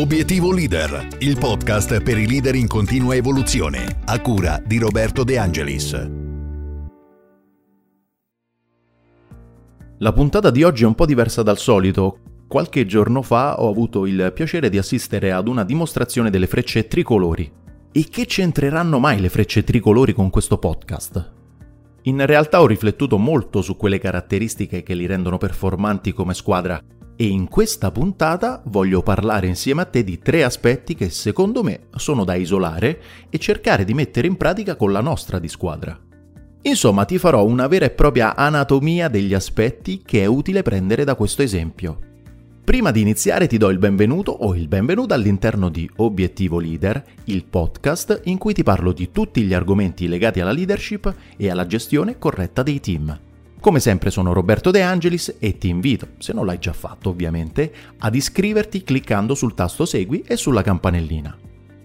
Obiettivo Leader, il podcast per i leader in continua evoluzione, a cura di Roberto De Angelis. La puntata di oggi è un po' diversa dal solito. Qualche giorno fa ho avuto il piacere di assistere ad una dimostrazione delle frecce tricolori. E che c'entreranno mai le frecce tricolori con questo podcast? In realtà ho riflettuto molto su quelle caratteristiche che li rendono performanti come squadra e in questa puntata voglio parlare insieme a te di tre aspetti che secondo me sono da isolare e cercare di mettere in pratica con la nostra di squadra. Insomma, ti farò una vera e propria anatomia degli aspetti che è utile prendere da questo esempio. Prima di iniziare ti do il benvenuto o il benvenuto all'interno di Obiettivo Leader, il podcast in cui ti parlo di tutti gli argomenti legati alla leadership e alla gestione corretta dei team. Come sempre sono Roberto De Angelis e ti invito, se non l'hai già fatto ovviamente, ad iscriverti cliccando sul tasto Segui e sulla campanellina.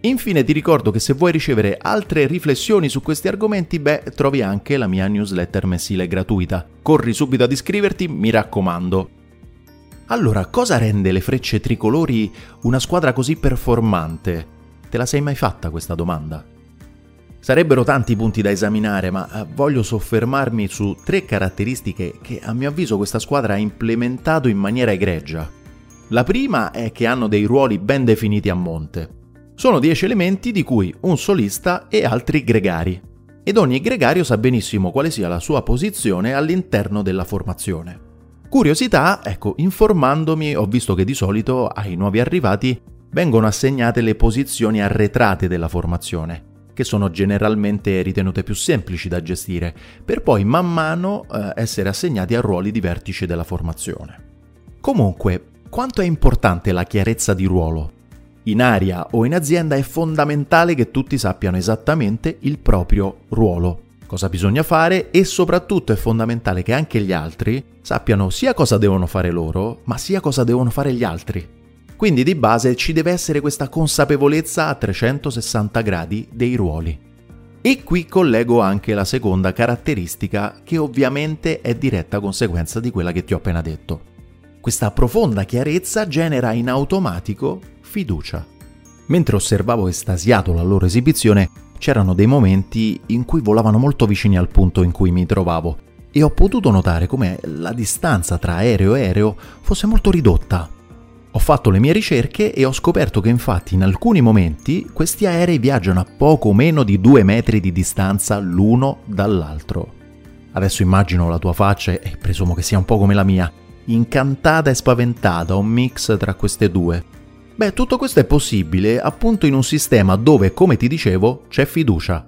Infine ti ricordo che se vuoi ricevere altre riflessioni su questi argomenti, beh, trovi anche la mia newsletter mensile gratuita. Corri subito ad iscriverti, mi raccomando. Allora, cosa rende le frecce tricolori una squadra così performante? Te la sei mai fatta questa domanda? Sarebbero tanti punti da esaminare, ma eh, voglio soffermarmi su tre caratteristiche che a mio avviso questa squadra ha implementato in maniera egregia. La prima è che hanno dei ruoli ben definiti a monte. Sono dieci elementi di cui un solista e altri gregari. Ed ogni gregario sa benissimo quale sia la sua posizione all'interno della formazione. Curiosità, ecco, informandomi ho visto che di solito ai nuovi arrivati vengono assegnate le posizioni arretrate della formazione che sono generalmente ritenute più semplici da gestire, per poi man mano eh, essere assegnati a ruoli di vertice della formazione. Comunque, quanto è importante la chiarezza di ruolo? In aria o in azienda è fondamentale che tutti sappiano esattamente il proprio ruolo, cosa bisogna fare e soprattutto è fondamentale che anche gli altri sappiano sia cosa devono fare loro, ma sia cosa devono fare gli altri. Quindi di base ci deve essere questa consapevolezza a 360 gradi dei ruoli. E qui collego anche la seconda caratteristica che ovviamente è diretta conseguenza di quella che ti ho appena detto. Questa profonda chiarezza genera in automatico fiducia. Mentre osservavo estasiato la loro esibizione, c'erano dei momenti in cui volavano molto vicini al punto in cui mi trovavo e ho potuto notare come la distanza tra aereo e aereo fosse molto ridotta, ho fatto le mie ricerche e ho scoperto che infatti in alcuni momenti questi aerei viaggiano a poco meno di due metri di distanza l'uno dall'altro. Adesso immagino la tua faccia e presumo che sia un po' come la mia, incantata e spaventata, un mix tra queste due. Beh, tutto questo è possibile appunto in un sistema dove, come ti dicevo, c'è fiducia.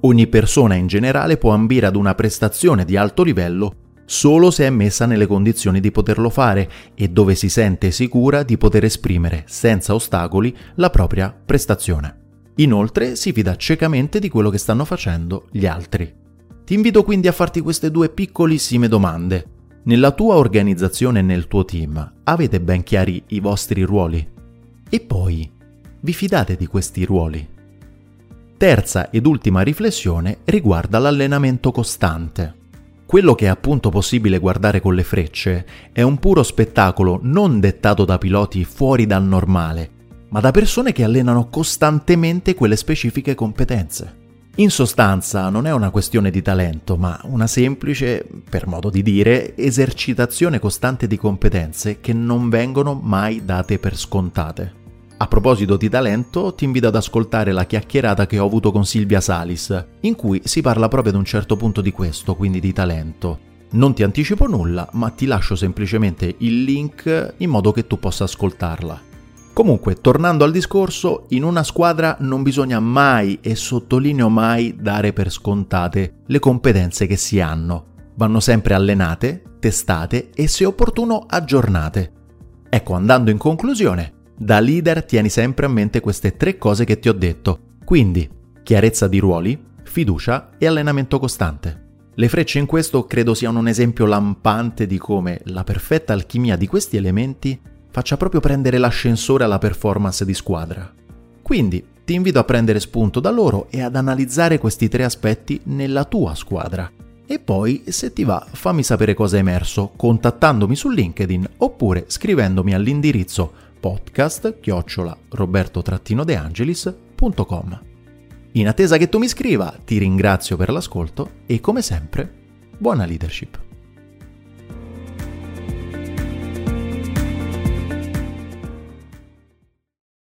Ogni persona in generale può ambire ad una prestazione di alto livello solo se è messa nelle condizioni di poterlo fare e dove si sente sicura di poter esprimere senza ostacoli la propria prestazione. Inoltre si fida ciecamente di quello che stanno facendo gli altri. Ti invito quindi a farti queste due piccolissime domande. Nella tua organizzazione e nel tuo team avete ben chiari i vostri ruoli? E poi, vi fidate di questi ruoli? Terza ed ultima riflessione riguarda l'allenamento costante. Quello che è appunto possibile guardare con le frecce è un puro spettacolo non dettato da piloti fuori dal normale, ma da persone che allenano costantemente quelle specifiche competenze. In sostanza non è una questione di talento, ma una semplice, per modo di dire, esercitazione costante di competenze che non vengono mai date per scontate. A proposito di talento, ti invito ad ascoltare la chiacchierata che ho avuto con Silvia Salis, in cui si parla proprio ad un certo punto di questo, quindi di talento. Non ti anticipo nulla, ma ti lascio semplicemente il link in modo che tu possa ascoltarla. Comunque, tornando al discorso, in una squadra non bisogna mai, e sottolineo mai, dare per scontate le competenze che si hanno. Vanno sempre allenate, testate e se opportuno aggiornate. Ecco, andando in conclusione, da leader tieni sempre a mente queste tre cose che ti ho detto. Quindi, chiarezza di ruoli, fiducia e allenamento costante. Le frecce in questo credo siano un esempio lampante di come la perfetta alchimia di questi elementi faccia proprio prendere l'ascensore alla performance di squadra. Quindi ti invito a prendere spunto da loro e ad analizzare questi tre aspetti nella tua squadra. E poi, se ti va, fammi sapere cosa è emerso contattandomi su LinkedIn oppure scrivendomi all'indirizzo podcast chiocciola roberto-deangelis.com. In attesa che tu mi scriva, ti ringrazio per l'ascolto e come sempre, buona leadership.